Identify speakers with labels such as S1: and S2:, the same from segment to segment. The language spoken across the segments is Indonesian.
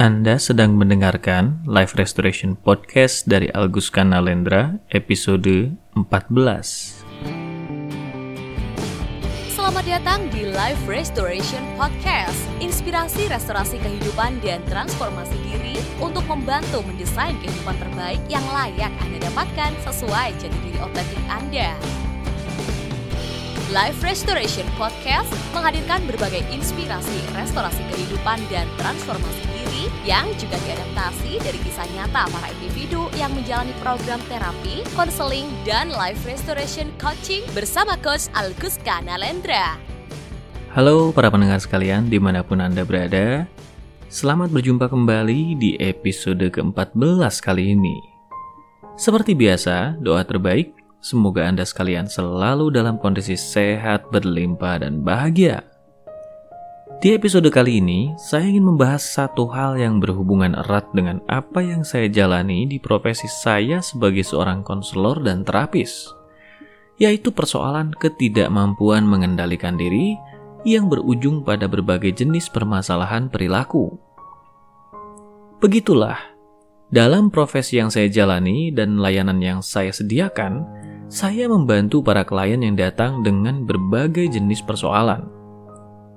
S1: Anda sedang mendengarkan Live Restoration Podcast dari Agus Kanalendra episode 14.
S2: Selamat datang di Life Restoration Podcast. Inspirasi restorasi kehidupan dan transformasi diri untuk membantu mendesain kehidupan terbaik yang layak Anda dapatkan sesuai jati diri otentik Anda. Life Restoration Podcast menghadirkan berbagai inspirasi restorasi kehidupan dan transformasi diri yang juga diadaptasi dari kisah nyata para individu yang menjalani program terapi, konseling, dan life restoration coaching bersama Coach Alguska Nalendra.
S1: Halo para pendengar sekalian di mana pun Anda berada. Selamat berjumpa kembali di episode ke-14 kali ini. Seperti biasa, doa terbaik Semoga Anda sekalian selalu dalam kondisi sehat, berlimpah, dan bahagia. Di episode kali ini, saya ingin membahas satu hal yang berhubungan erat dengan apa yang saya jalani di profesi saya sebagai seorang konselor dan terapis, yaitu persoalan ketidakmampuan mengendalikan diri yang berujung pada berbagai jenis permasalahan perilaku. Begitulah, dalam profesi yang saya jalani dan layanan yang saya sediakan, saya membantu para klien yang datang dengan berbagai jenis persoalan.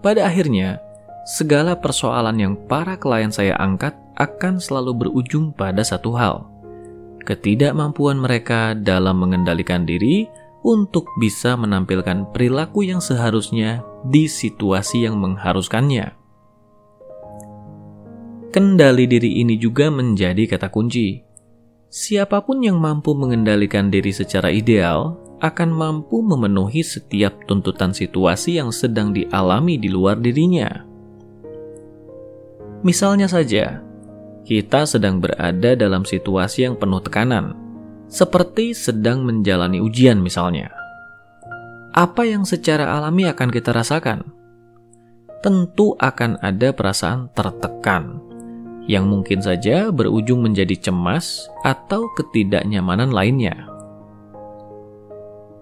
S1: Pada akhirnya, segala persoalan yang para klien saya angkat akan selalu berujung pada satu hal: ketidakmampuan mereka dalam mengendalikan diri untuk bisa menampilkan perilaku yang seharusnya di situasi yang mengharuskannya. Kendali diri ini juga menjadi kata kunci Siapa pun yang mampu mengendalikan diri secara ideal akan mampu memenuhi setiap tuntutan situasi yang sedang dialami di luar dirinya. Misalnya saja, kita sedang berada dalam situasi yang penuh tekanan, seperti sedang menjalani ujian misalnya. Apa yang secara alami akan kita rasakan? Tentu akan ada perasaan tertekan, yang mungkin saja berujung menjadi cemas atau ketidaknyamanan lainnya.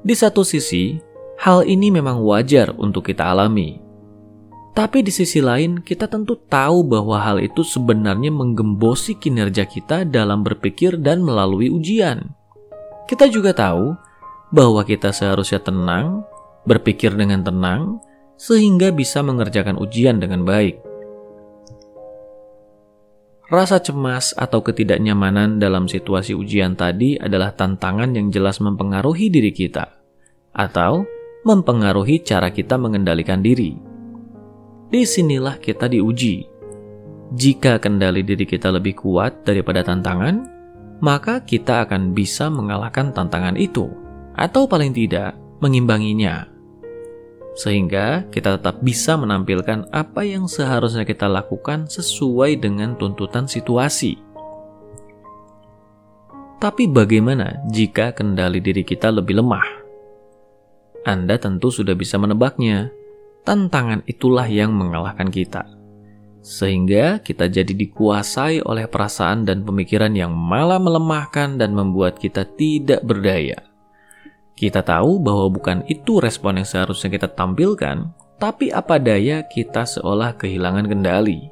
S1: Di satu sisi, hal ini memang wajar untuk kita alami. Tapi di sisi lain, kita tentu tahu bahwa hal itu sebenarnya menggembosi kinerja kita dalam berpikir dan melalui ujian. Kita juga tahu bahwa kita seharusnya tenang, berpikir dengan tenang, sehingga bisa mengerjakan ujian dengan baik. Rasa cemas atau ketidaknyamanan dalam situasi ujian tadi adalah tantangan yang jelas mempengaruhi diri kita, atau mempengaruhi cara kita mengendalikan diri. Di sinilah kita diuji. Jika kendali diri kita lebih kuat daripada tantangan, maka kita akan bisa mengalahkan tantangan itu, atau paling tidak mengimbanginya sehingga kita tetap bisa menampilkan apa yang seharusnya kita lakukan sesuai dengan tuntutan situasi. Tapi, bagaimana jika kendali diri kita lebih lemah? Anda tentu sudah bisa menebaknya. Tantangan itulah yang mengalahkan kita, sehingga kita jadi dikuasai oleh perasaan dan pemikiran yang malah melemahkan dan membuat kita tidak berdaya. Kita tahu bahwa bukan itu respon yang seharusnya kita tampilkan, tapi apa daya kita seolah kehilangan kendali.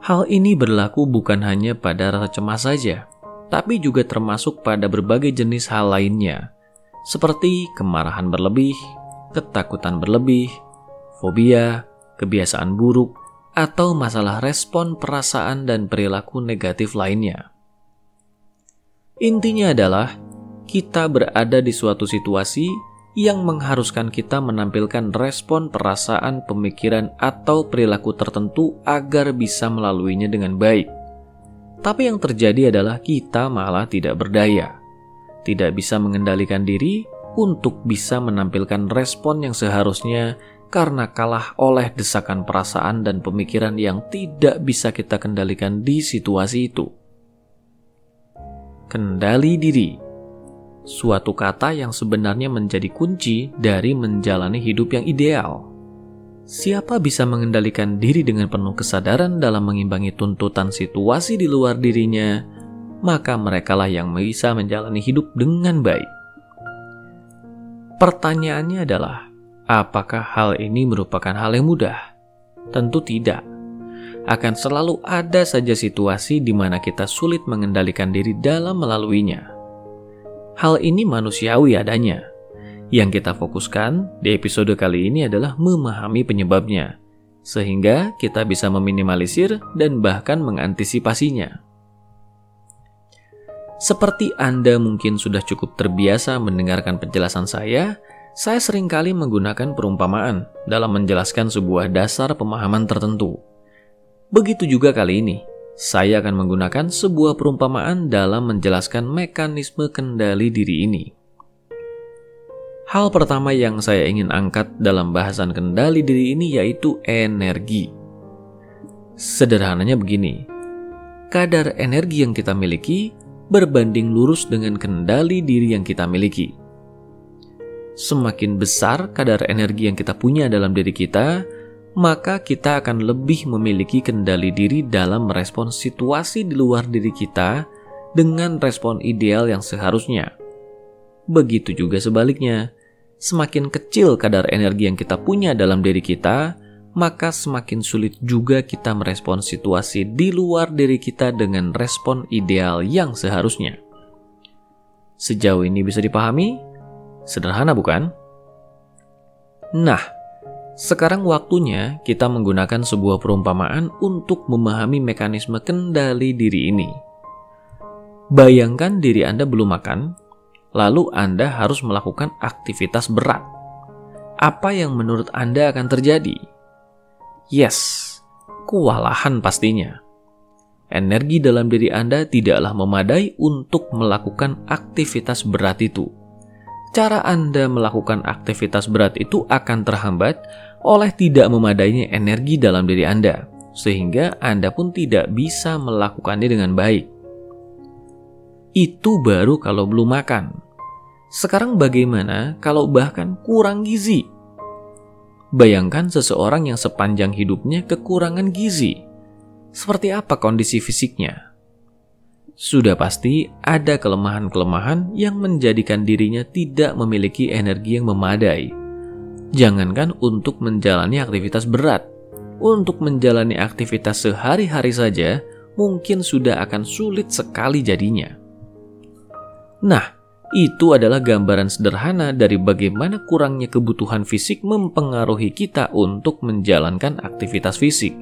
S1: Hal ini berlaku bukan hanya pada rasa cemas saja, tapi juga termasuk pada berbagai jenis hal lainnya, seperti kemarahan berlebih, ketakutan berlebih, fobia, kebiasaan buruk, atau masalah respon perasaan dan perilaku negatif lainnya. Intinya adalah kita berada di suatu situasi yang mengharuskan kita menampilkan respon perasaan, pemikiran, atau perilaku tertentu agar bisa melaluinya dengan baik. Tapi yang terjadi adalah kita malah tidak berdaya, tidak bisa mengendalikan diri untuk bisa menampilkan respon yang seharusnya karena kalah oleh desakan perasaan dan pemikiran yang tidak bisa kita kendalikan di situasi itu. Kendali diri suatu kata yang sebenarnya menjadi kunci dari menjalani hidup yang ideal. Siapa bisa mengendalikan diri dengan penuh kesadaran dalam mengimbangi tuntutan situasi di luar dirinya, maka merekalah yang bisa menjalani hidup dengan baik. Pertanyaannya adalah, apakah hal ini merupakan hal yang mudah? Tentu tidak. akan selalu ada saja situasi di mana kita sulit mengendalikan diri dalam melaluinya. Hal ini manusiawi adanya. Yang kita fokuskan di episode kali ini adalah memahami penyebabnya, sehingga kita bisa meminimalisir dan bahkan mengantisipasinya. Seperti Anda mungkin sudah cukup terbiasa mendengarkan penjelasan saya, saya sering kali menggunakan perumpamaan dalam menjelaskan sebuah dasar pemahaman tertentu. Begitu juga kali ini, saya akan menggunakan sebuah perumpamaan dalam menjelaskan mekanisme kendali diri ini. Hal pertama yang saya ingin angkat dalam bahasan kendali diri ini yaitu energi. Sederhananya begini, kadar energi yang kita miliki berbanding lurus dengan kendali diri yang kita miliki. Semakin besar kadar energi yang kita punya dalam diri kita, maka kita akan lebih memiliki kendali diri dalam merespon situasi di luar diri kita dengan respon ideal yang seharusnya. Begitu juga sebaliknya, semakin kecil kadar energi yang kita punya dalam diri kita, maka semakin sulit juga kita merespon situasi di luar diri kita dengan respon ideal yang seharusnya. Sejauh ini bisa dipahami? Sederhana bukan? Nah, sekarang waktunya kita menggunakan sebuah perumpamaan untuk memahami mekanisme kendali diri ini. Bayangkan diri Anda belum makan, lalu Anda harus melakukan aktivitas berat. Apa yang menurut Anda akan terjadi? Yes, kewalahan pastinya. Energi dalam diri Anda tidaklah memadai untuk melakukan aktivitas berat itu. Cara Anda melakukan aktivitas berat itu akan terhambat oleh tidak memadainya energi dalam diri Anda, sehingga Anda pun tidak bisa melakukannya dengan baik. Itu baru kalau belum makan. Sekarang bagaimana kalau bahkan kurang gizi? Bayangkan seseorang yang sepanjang hidupnya kekurangan gizi. Seperti apa kondisi fisiknya? Sudah pasti ada kelemahan-kelemahan yang menjadikan dirinya tidak memiliki energi yang memadai Jangankan untuk menjalani aktivitas berat, untuk menjalani aktivitas sehari-hari saja mungkin sudah akan sulit sekali jadinya. Nah, itu adalah gambaran sederhana dari bagaimana kurangnya kebutuhan fisik mempengaruhi kita untuk menjalankan aktivitas fisik,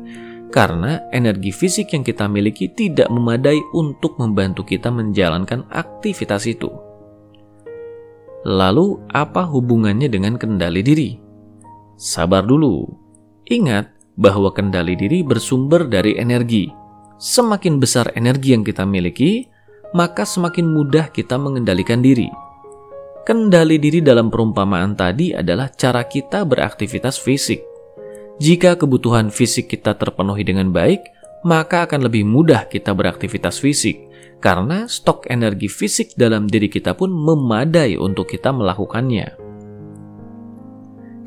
S1: karena energi fisik yang kita miliki tidak memadai untuk membantu kita menjalankan aktivitas itu. Lalu, apa hubungannya dengan kendali diri? Sabar dulu. Ingat bahwa kendali diri bersumber dari energi. Semakin besar energi yang kita miliki, maka semakin mudah kita mengendalikan diri. Kendali diri dalam perumpamaan tadi adalah cara kita beraktivitas fisik. Jika kebutuhan fisik kita terpenuhi dengan baik, maka akan lebih mudah kita beraktivitas fisik karena stok energi fisik dalam diri kita pun memadai untuk kita melakukannya.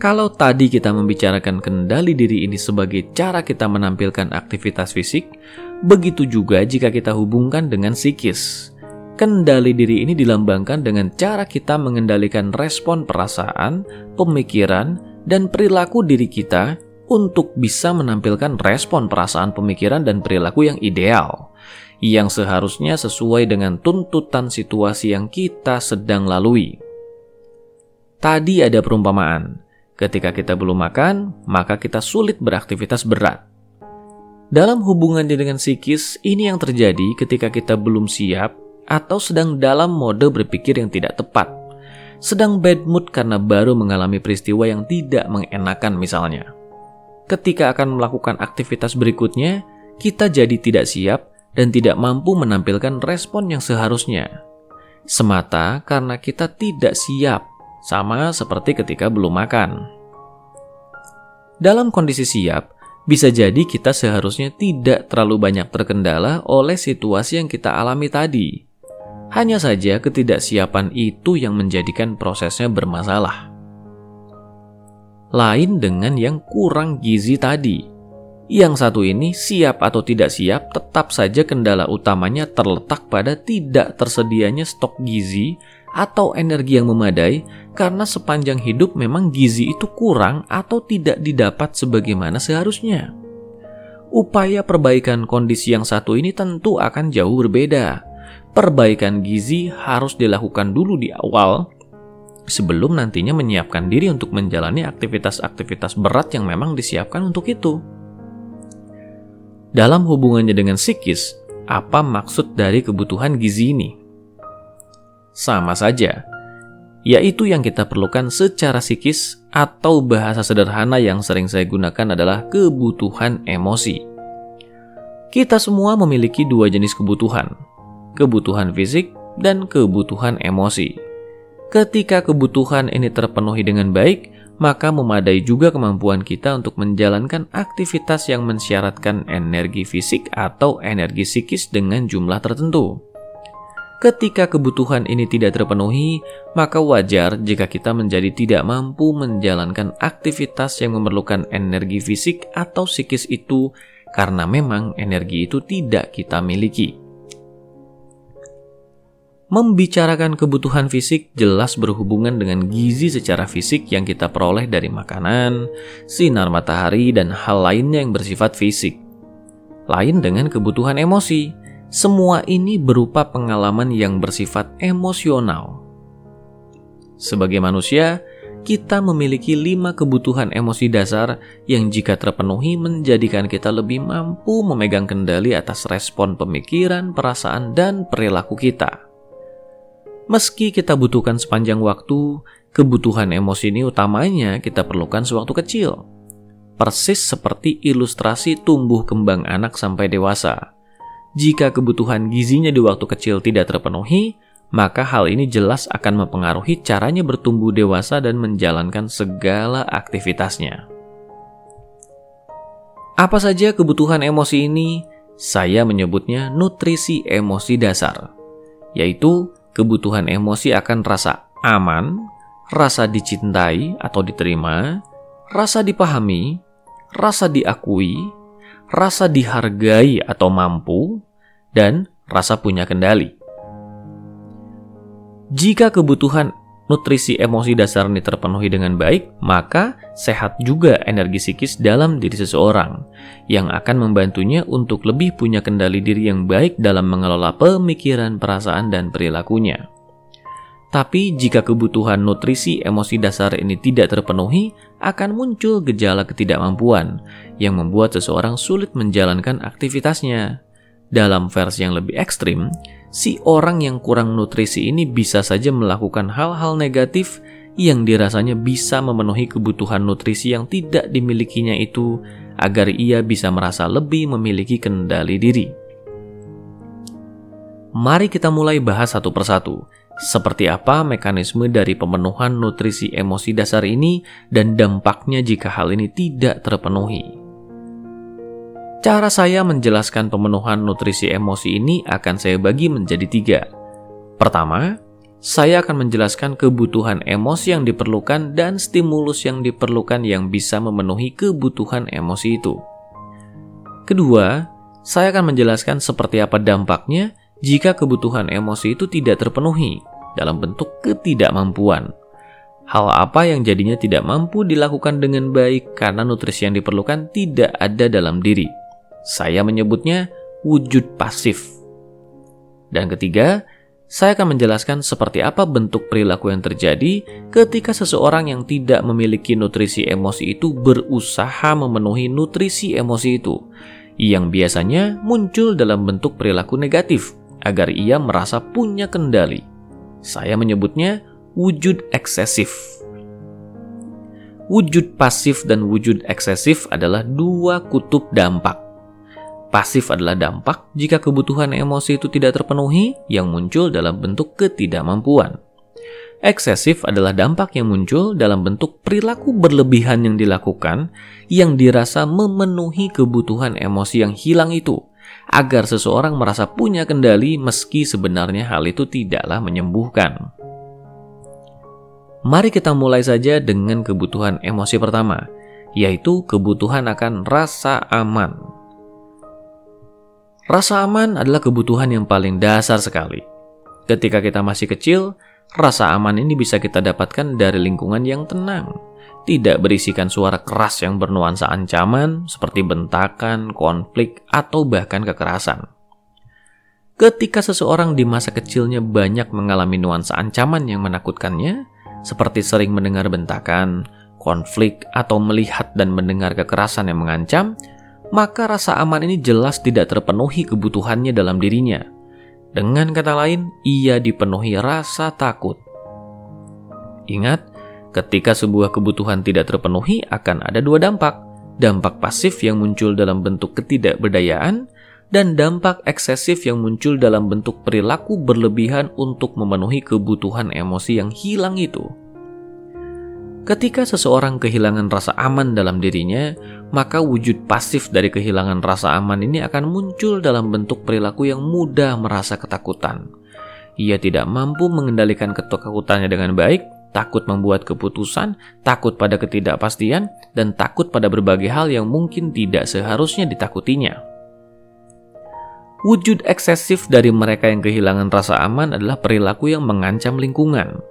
S1: Kalau tadi kita membicarakan kendali diri ini sebagai cara kita menampilkan aktivitas fisik, begitu juga jika kita hubungkan dengan psikis. Kendali diri ini dilambangkan dengan cara kita mengendalikan respon perasaan, pemikiran, dan perilaku diri kita untuk bisa menampilkan respon perasaan, pemikiran, dan perilaku yang ideal yang seharusnya sesuai dengan tuntutan situasi yang kita sedang lalui. Tadi ada perumpamaan, ketika kita belum makan, maka kita sulit beraktivitas berat. Dalam hubungannya dengan psikis, ini yang terjadi ketika kita belum siap atau sedang dalam mode berpikir yang tidak tepat. Sedang bad mood karena baru mengalami peristiwa yang tidak mengenakan misalnya. Ketika akan melakukan aktivitas berikutnya, kita jadi tidak siap dan tidak mampu menampilkan respon yang seharusnya. Semata karena kita tidak siap, sama seperti ketika belum makan. Dalam kondisi siap, bisa jadi kita seharusnya tidak terlalu banyak terkendala oleh situasi yang kita alami tadi. Hanya saja ketidaksiapan itu yang menjadikan prosesnya bermasalah. Lain dengan yang kurang gizi tadi yang satu ini siap atau tidak siap, tetap saja kendala utamanya terletak pada tidak tersedianya stok gizi atau energi yang memadai karena sepanjang hidup memang gizi itu kurang atau tidak didapat sebagaimana seharusnya. upaya perbaikan kondisi yang satu ini tentu akan jauh berbeda. Perbaikan gizi harus dilakukan dulu di awal sebelum nantinya menyiapkan diri untuk menjalani aktivitas-aktivitas berat yang memang disiapkan untuk itu. Dalam hubungannya dengan psikis, apa maksud dari kebutuhan gizi ini? Sama saja, yaitu yang kita perlukan secara psikis atau bahasa sederhana yang sering saya gunakan adalah kebutuhan emosi. Kita semua memiliki dua jenis kebutuhan, kebutuhan fisik dan kebutuhan emosi. Ketika kebutuhan ini terpenuhi dengan baik, maka memadai juga kemampuan kita untuk menjalankan aktivitas yang mensyaratkan energi fisik atau energi psikis dengan jumlah tertentu. Ketika kebutuhan ini tidak terpenuhi, maka wajar jika kita menjadi tidak mampu menjalankan aktivitas yang memerlukan energi fisik atau psikis itu karena memang energi itu tidak kita miliki. Membicarakan kebutuhan fisik jelas berhubungan dengan gizi secara fisik yang kita peroleh dari makanan, sinar matahari, dan hal lainnya yang bersifat fisik. Lain dengan kebutuhan emosi, semua ini berupa pengalaman yang bersifat emosional. Sebagai manusia, kita memiliki lima kebutuhan emosi dasar yang jika terpenuhi menjadikan kita lebih mampu memegang kendali atas respon pemikiran, perasaan, dan perilaku kita. Meski kita butuhkan sepanjang waktu, kebutuhan emosi ini utamanya kita perlukan sewaktu kecil. Persis seperti ilustrasi tumbuh kembang anak sampai dewasa. Jika kebutuhan gizinya di waktu kecil tidak terpenuhi, maka hal ini jelas akan mempengaruhi caranya bertumbuh dewasa dan menjalankan segala aktivitasnya. Apa saja kebutuhan emosi ini? Saya menyebutnya nutrisi emosi dasar, yaitu kebutuhan emosi akan rasa aman, rasa dicintai atau diterima, rasa dipahami, rasa diakui, rasa dihargai atau mampu, dan rasa punya kendali. Jika kebutuhan nutrisi emosi dasar ini terpenuhi dengan baik, maka sehat juga energi psikis dalam diri seseorang yang akan membantunya untuk lebih punya kendali diri yang baik dalam mengelola pemikiran, perasaan, dan perilakunya. Tapi jika kebutuhan nutrisi emosi dasar ini tidak terpenuhi, akan muncul gejala ketidakmampuan yang membuat seseorang sulit menjalankan aktivitasnya. Dalam versi yang lebih ekstrim, si orang yang kurang nutrisi ini bisa saja melakukan hal-hal negatif yang dirasanya bisa memenuhi kebutuhan nutrisi yang tidak dimilikinya itu agar ia bisa merasa lebih memiliki kendali diri. Mari kita mulai bahas satu persatu. Seperti apa mekanisme dari pemenuhan nutrisi emosi dasar ini dan dampaknya jika hal ini tidak terpenuhi. Cara saya menjelaskan pemenuhan nutrisi emosi ini akan saya bagi menjadi tiga. Pertama, saya akan menjelaskan kebutuhan emosi yang diperlukan dan stimulus yang diperlukan yang bisa memenuhi kebutuhan emosi itu. Kedua, saya akan menjelaskan seperti apa dampaknya jika kebutuhan emosi itu tidak terpenuhi dalam bentuk ketidakmampuan. Hal apa yang jadinya tidak mampu dilakukan dengan baik karena nutrisi yang diperlukan tidak ada dalam diri. Saya menyebutnya wujud pasif. Dan ketiga, saya akan menjelaskan seperti apa bentuk perilaku yang terjadi ketika seseorang yang tidak memiliki nutrisi emosi itu berusaha memenuhi nutrisi emosi itu, yang biasanya muncul dalam bentuk perilaku negatif agar ia merasa punya kendali. Saya menyebutnya wujud eksesif. Wujud pasif dan wujud eksesif adalah dua kutub dampak. Pasif adalah dampak jika kebutuhan emosi itu tidak terpenuhi yang muncul dalam bentuk ketidakmampuan. Eksesif adalah dampak yang muncul dalam bentuk perilaku berlebihan yang dilakukan yang dirasa memenuhi kebutuhan emosi yang hilang itu agar seseorang merasa punya kendali meski sebenarnya hal itu tidaklah menyembuhkan. Mari kita mulai saja dengan kebutuhan emosi pertama, yaitu kebutuhan akan rasa aman. Rasa aman adalah kebutuhan yang paling dasar sekali. Ketika kita masih kecil, rasa aman ini bisa kita dapatkan dari lingkungan yang tenang, tidak berisikan suara keras yang bernuansa ancaman seperti bentakan, konflik, atau bahkan kekerasan. Ketika seseorang di masa kecilnya banyak mengalami nuansa ancaman yang menakutkannya, seperti sering mendengar bentakan, konflik, atau melihat dan mendengar kekerasan yang mengancam, maka rasa aman ini jelas tidak terpenuhi kebutuhannya dalam dirinya. Dengan kata lain, ia dipenuhi rasa takut. Ingat, ketika sebuah kebutuhan tidak terpenuhi akan ada dua dampak. Dampak pasif yang muncul dalam bentuk ketidakberdayaan dan dampak eksesif yang muncul dalam bentuk perilaku berlebihan untuk memenuhi kebutuhan emosi yang hilang itu. Ketika seseorang kehilangan rasa aman dalam dirinya, maka wujud pasif dari kehilangan rasa aman ini akan muncul dalam bentuk perilaku yang mudah merasa ketakutan. Ia tidak mampu mengendalikan ketakutannya dengan baik, takut membuat keputusan, takut pada ketidakpastian, dan takut pada berbagai hal yang mungkin tidak seharusnya ditakutinya. Wujud eksesif dari mereka yang kehilangan rasa aman adalah perilaku yang mengancam lingkungan.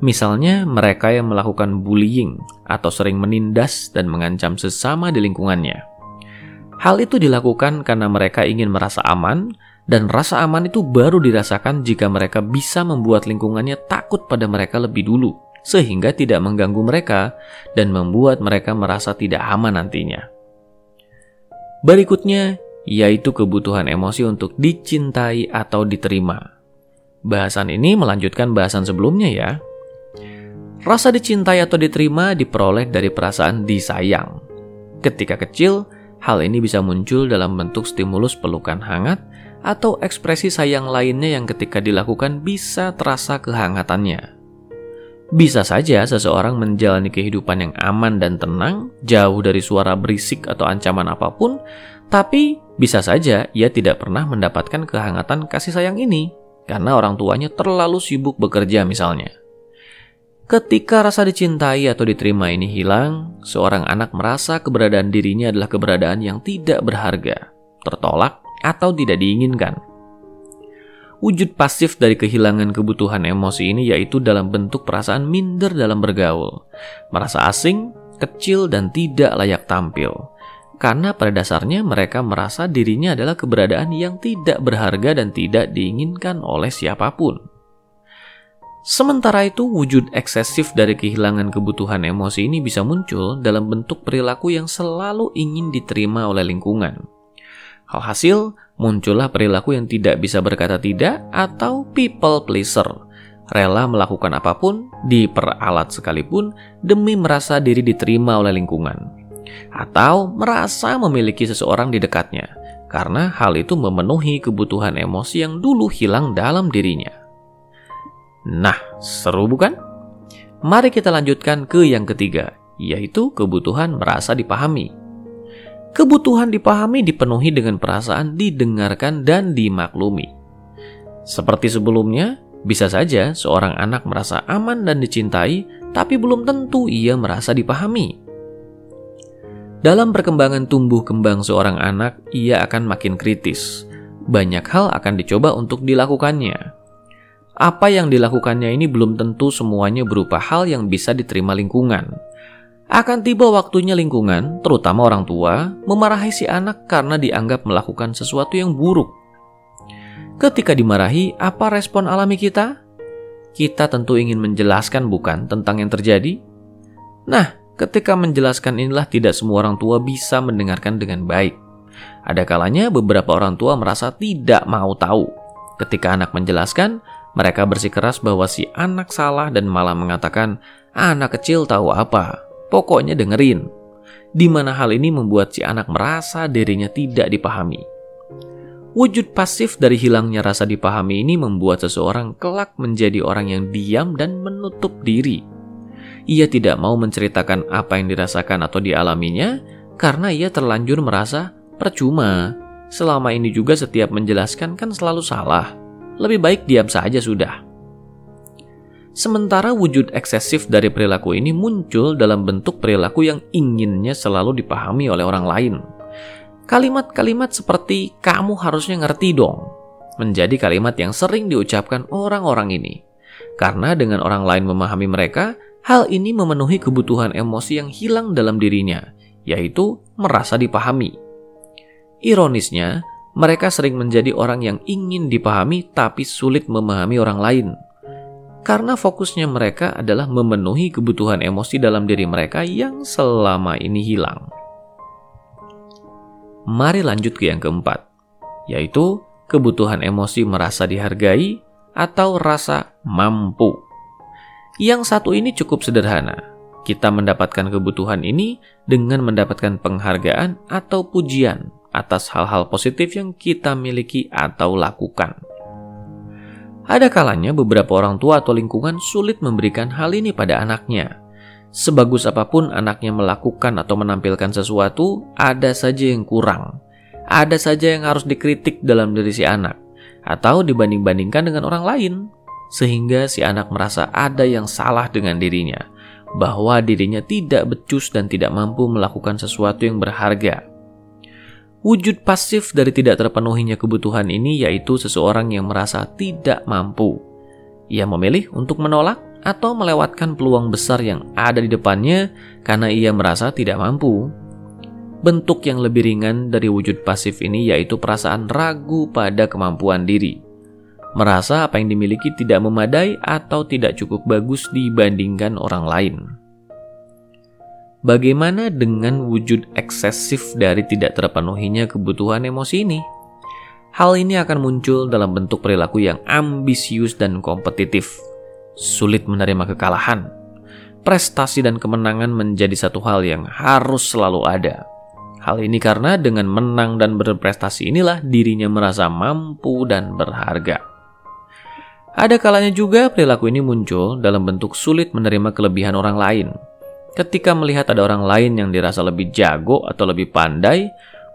S1: Misalnya, mereka yang melakukan bullying atau sering menindas dan mengancam sesama di lingkungannya. Hal itu dilakukan karena mereka ingin merasa aman, dan rasa aman itu baru dirasakan jika mereka bisa membuat lingkungannya takut pada mereka lebih dulu, sehingga tidak mengganggu mereka dan membuat mereka merasa tidak aman nantinya. Berikutnya, yaitu kebutuhan emosi untuk dicintai atau diterima. Bahasan ini melanjutkan bahasan sebelumnya ya. Rasa dicintai atau diterima diperoleh dari perasaan disayang. Ketika kecil, hal ini bisa muncul dalam bentuk stimulus pelukan hangat atau ekspresi sayang lainnya yang ketika dilakukan bisa terasa kehangatannya. Bisa saja seseorang menjalani kehidupan yang aman dan tenang, jauh dari suara berisik atau ancaman apa pun, tapi bisa saja ia tidak pernah mendapatkan kehangatan kasih sayang ini karena orang tuanya terlalu sibuk bekerja misalnya. Ketika rasa dicintai atau diterima ini hilang, seorang anak merasa keberadaan dirinya adalah keberadaan yang tidak berharga, tertolak, atau tidak diinginkan. Wujud pasif dari kehilangan kebutuhan emosi ini yaitu dalam bentuk perasaan minder dalam bergaul, merasa asing, kecil, dan tidak layak tampil. Karena pada dasarnya mereka merasa dirinya adalah keberadaan yang tidak berharga dan tidak diinginkan oleh siapa pun. Sementara itu, wujud eksesif dari kehilangan kebutuhan emosi ini bisa muncul dalam bentuk perilaku yang selalu ingin diterima oleh lingkungan. Alhasil, muncullah perilaku yang tidak bisa berkata tidak atau people pleaser, rela melakukan apa pun, diperalat sekalipun, demi merasa diri diterima oleh lingkungan. Atau merasa memiliki seseorang di dekatnya, karena hal itu memenuhi kebutuhan emosi yang dulu hilang dalam dirinya. Nah, seru bukan? Mari kita lanjutkan ke yang ketiga, yaitu kebutuhan merasa dipahami. Kebutuhan dipahami dipenuhi dengan perasaan didengarkan dan dimaklumi. Seperti sebelumnya, bisa saja seorang anak merasa aman dan dicintai, tapi belum tentu ia merasa dipahami. Dalam perkembangan tumbuh kembang seorang anak, ia akan makin kritis. Banyak hal akan dicoba untuk dilakukannya, apa yang dilakukannya ini belum tentu semuanya berupa hal yang bisa diterima lingkungan. Akan tiba waktunya lingkungan, terutama orang tua, memarahi si anak karena dianggap melakukan sesuatu yang buruk. Ketika dimarahi, apa respon alami kita? Kita tentu ingin menjelaskan bukan tentang yang terjadi? Nah, ketika menjelaskan inilah tidak semua orang tua bisa mendengarkan dengan baik. Ada kalanya beberapa orang tua merasa tidak mau tahu. Ketika anak menjelaskan, mereka bersikeras bahwa si anak salah dan malah mengatakan, anak kecil tahu apa, pokoknya dengerin. Di mana hal ini membuat si anak merasa dirinya tidak dipahami. Wujud pasif dari hilangnya rasa dipahami ini membuat seseorang kelak menjadi orang yang diam dan menutup diri. Ia tidak mau menceritakan apa yang dirasakan atau dialaminya karena ia terlanjur merasa percuma. Selama ini juga setiap menjelaskan kan selalu salah lebih baik diam saja sudah. Sementara wujud eksesif dari perilaku ini muncul dalam bentuk perilaku yang inginnya selalu dipahami oleh orang lain. Kalimat-kalimat seperti "kamu harusnya ngerti dong" menjadi kalimat yang sering diucapkan orang-orang ini. Karena dengan orang lain memahami mereka, Hal ini memenuhi kebutuhan emosi yang hilang dalam dirinya, yaitu merasa dipahami. Ironisnya, mereka sering menjadi orang yang ingin dipahami tapi sulit memahami orang lain. Karena fokusnya mereka adalah memenuhi kebutuhan emosi dalam diri mereka yang selama ini hilang. Mari lanjut ke yang keempat, yaitu kebutuhan emosi merasa dihargai atau rasa mampu. Yang satu ini cukup sederhana. Kita mendapatkan kebutuhan ini dengan mendapatkan penghargaan atau pujian atas hal-hal positif yang kita miliki atau lakukan. Ada kalanya beberapa orang tua atau lingkungan sulit memberikan hal ini pada anaknya. Sebagus apa pun anaknya melakukan atau menampilkan sesuatu, ada saja yang kurang. Ada saja yang harus dikritik dalam diri si anak, atau dibanding-bandingkan dengan orang lain, sehingga si anak merasa ada yang salah dengan dirinya, bahwa dirinya tidak becus dan tidak mampu melakukan sesuatu yang berharga. Wujud pasif dari tidak terpenuhinya kebutuhan ini yaitu seseorang yang merasa tidak mampu. Ia memilih untuk menolak atau melewatkan peluang besar yang ada di depannya karena ia merasa tidak mampu. Bentuk yang lebih ringan dari wujud pasif ini yaitu perasaan ragu pada kemampuan diri. Merasa apa yang dimiliki tidak memadai atau tidak cukup bagus dibandingkan orang lain. Bagaimana dengan wujud eksesif dari tidak terpenuhinya kebutuhan emosi ini? Hal ini akan muncul dalam bentuk perilaku yang ambisius dan kompetitif, sulit menerima kekalahan. Prestasi dan kemenangan menjadi satu hal yang harus selalu ada. Hal ini karena dengan menang dan berprestasi inilah dirinya merasa mampu dan berharga. Ada kalanya juga perilaku ini muncul dalam bentuk sulit menerima kelebihan orang lain, Ketika melihat ada orang lain yang dirasa lebih jago atau lebih pandai,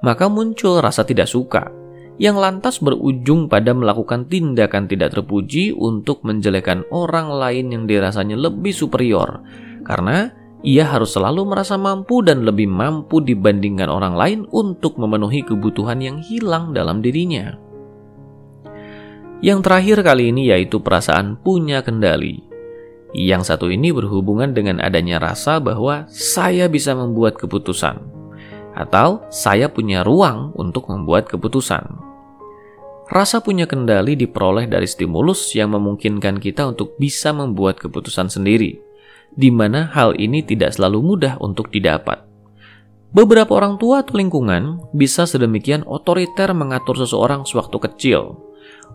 S1: maka muncul rasa tidak suka, yang lantas berujung pada melakukan tindakan tidak terpuji untuk menjelekan orang lain yang dirasanya lebih superior, karena ia harus selalu merasa mampu dan lebih mampu dibandingkan orang lain untuk memenuhi kebutuhan yang hilang dalam dirinya. Yang terakhir kali ini yaitu perasaan punya kendali. Yang satu ini berhubungan dengan adanya rasa bahwa saya bisa membuat keputusan, atau saya punya ruang untuk membuat keputusan. Rasa punya kendali diperoleh dari stimulus yang memungkinkan kita untuk bisa membuat keputusan sendiri, di mana hal ini tidak selalu mudah untuk didapat. Beberapa orang tua atau lingkungan bisa sedemikian otoriter mengatur seseorang sewaktu kecil.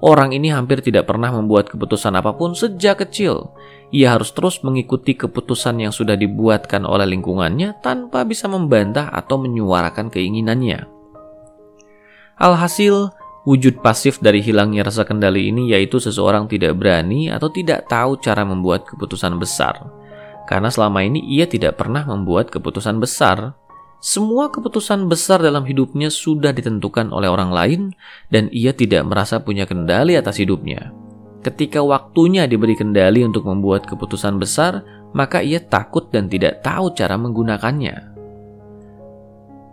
S1: Orang ini hampir tidak pernah membuat keputusan apa pun sejak kecil, ia harus terus mengikuti keputusan yang sudah dibuatkan oleh lingkungannya tanpa bisa membantah atau menyuarakan keinginannya. Alhasil, wujud pasif dari hilangnya rasa kendali ini yaitu seseorang tidak berani atau tidak tahu cara membuat keputusan besar. Karena selama ini ia tidak pernah membuat keputusan besar. Semua keputusan besar dalam hidupnya sudah ditentukan oleh orang lain dan ia tidak merasa punya kendali atas hidupnya. Ketika waktunya diberi kendali untuk membuat keputusan besar, maka ia takut dan tidak tahu cara menggunakannya.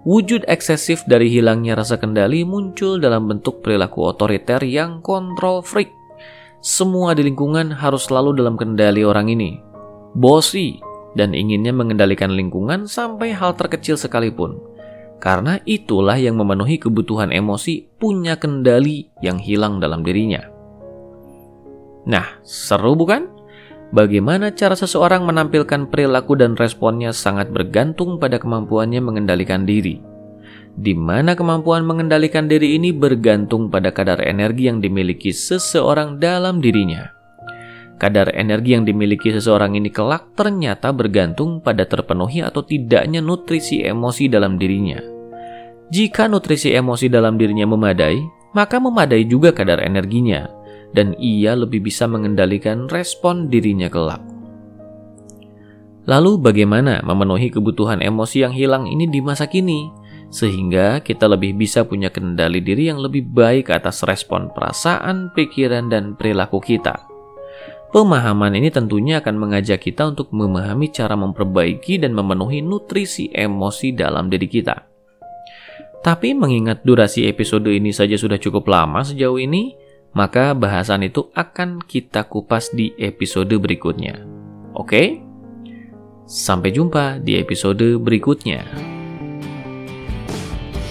S1: Wujud eksesif dari hilangnya rasa kendali muncul dalam bentuk perilaku otoriter yang kontrol freak. Semua di lingkungan harus selalu dalam kendali orang ini. Bosi dan inginnya mengendalikan lingkungan sampai hal terkecil sekalipun. Karena itulah yang memenuhi kebutuhan emosi punya kendali yang hilang dalam dirinya. Nah, seru bukan? Bagaimana cara seseorang menampilkan perilaku dan responnya sangat bergantung pada kemampuannya mengendalikan diri. Di mana kemampuan mengendalikan diri ini bergantung pada kadar energi yang dimiliki seseorang dalam dirinya. Kadar energi yang dimiliki seseorang ini kelak ternyata bergantung pada terpenuhi atau tidaknya nutrisi emosi dalam dirinya. Jika nutrisi emosi dalam dirinya memadai, maka memadai juga kadar energinya dan ia lebih bisa mengendalikan respon dirinya kelak. Lalu bagaimana memenuhi kebutuhan emosi yang hilang ini di masa kini? Sehingga kita lebih bisa punya kendali diri yang lebih baik atas respon perasaan, pikiran, dan perilaku kita. Pemahaman ini tentunya akan mengajak kita untuk memahami cara memperbaiki dan memenuhi nutrisi emosi dalam diri kita. Tapi mengingat durasi episode ini saja sudah cukup lama sejauh ini, maka bahasan itu akan kita kupas di episode berikutnya. Oke? Sampai jumpa di episode berikutnya.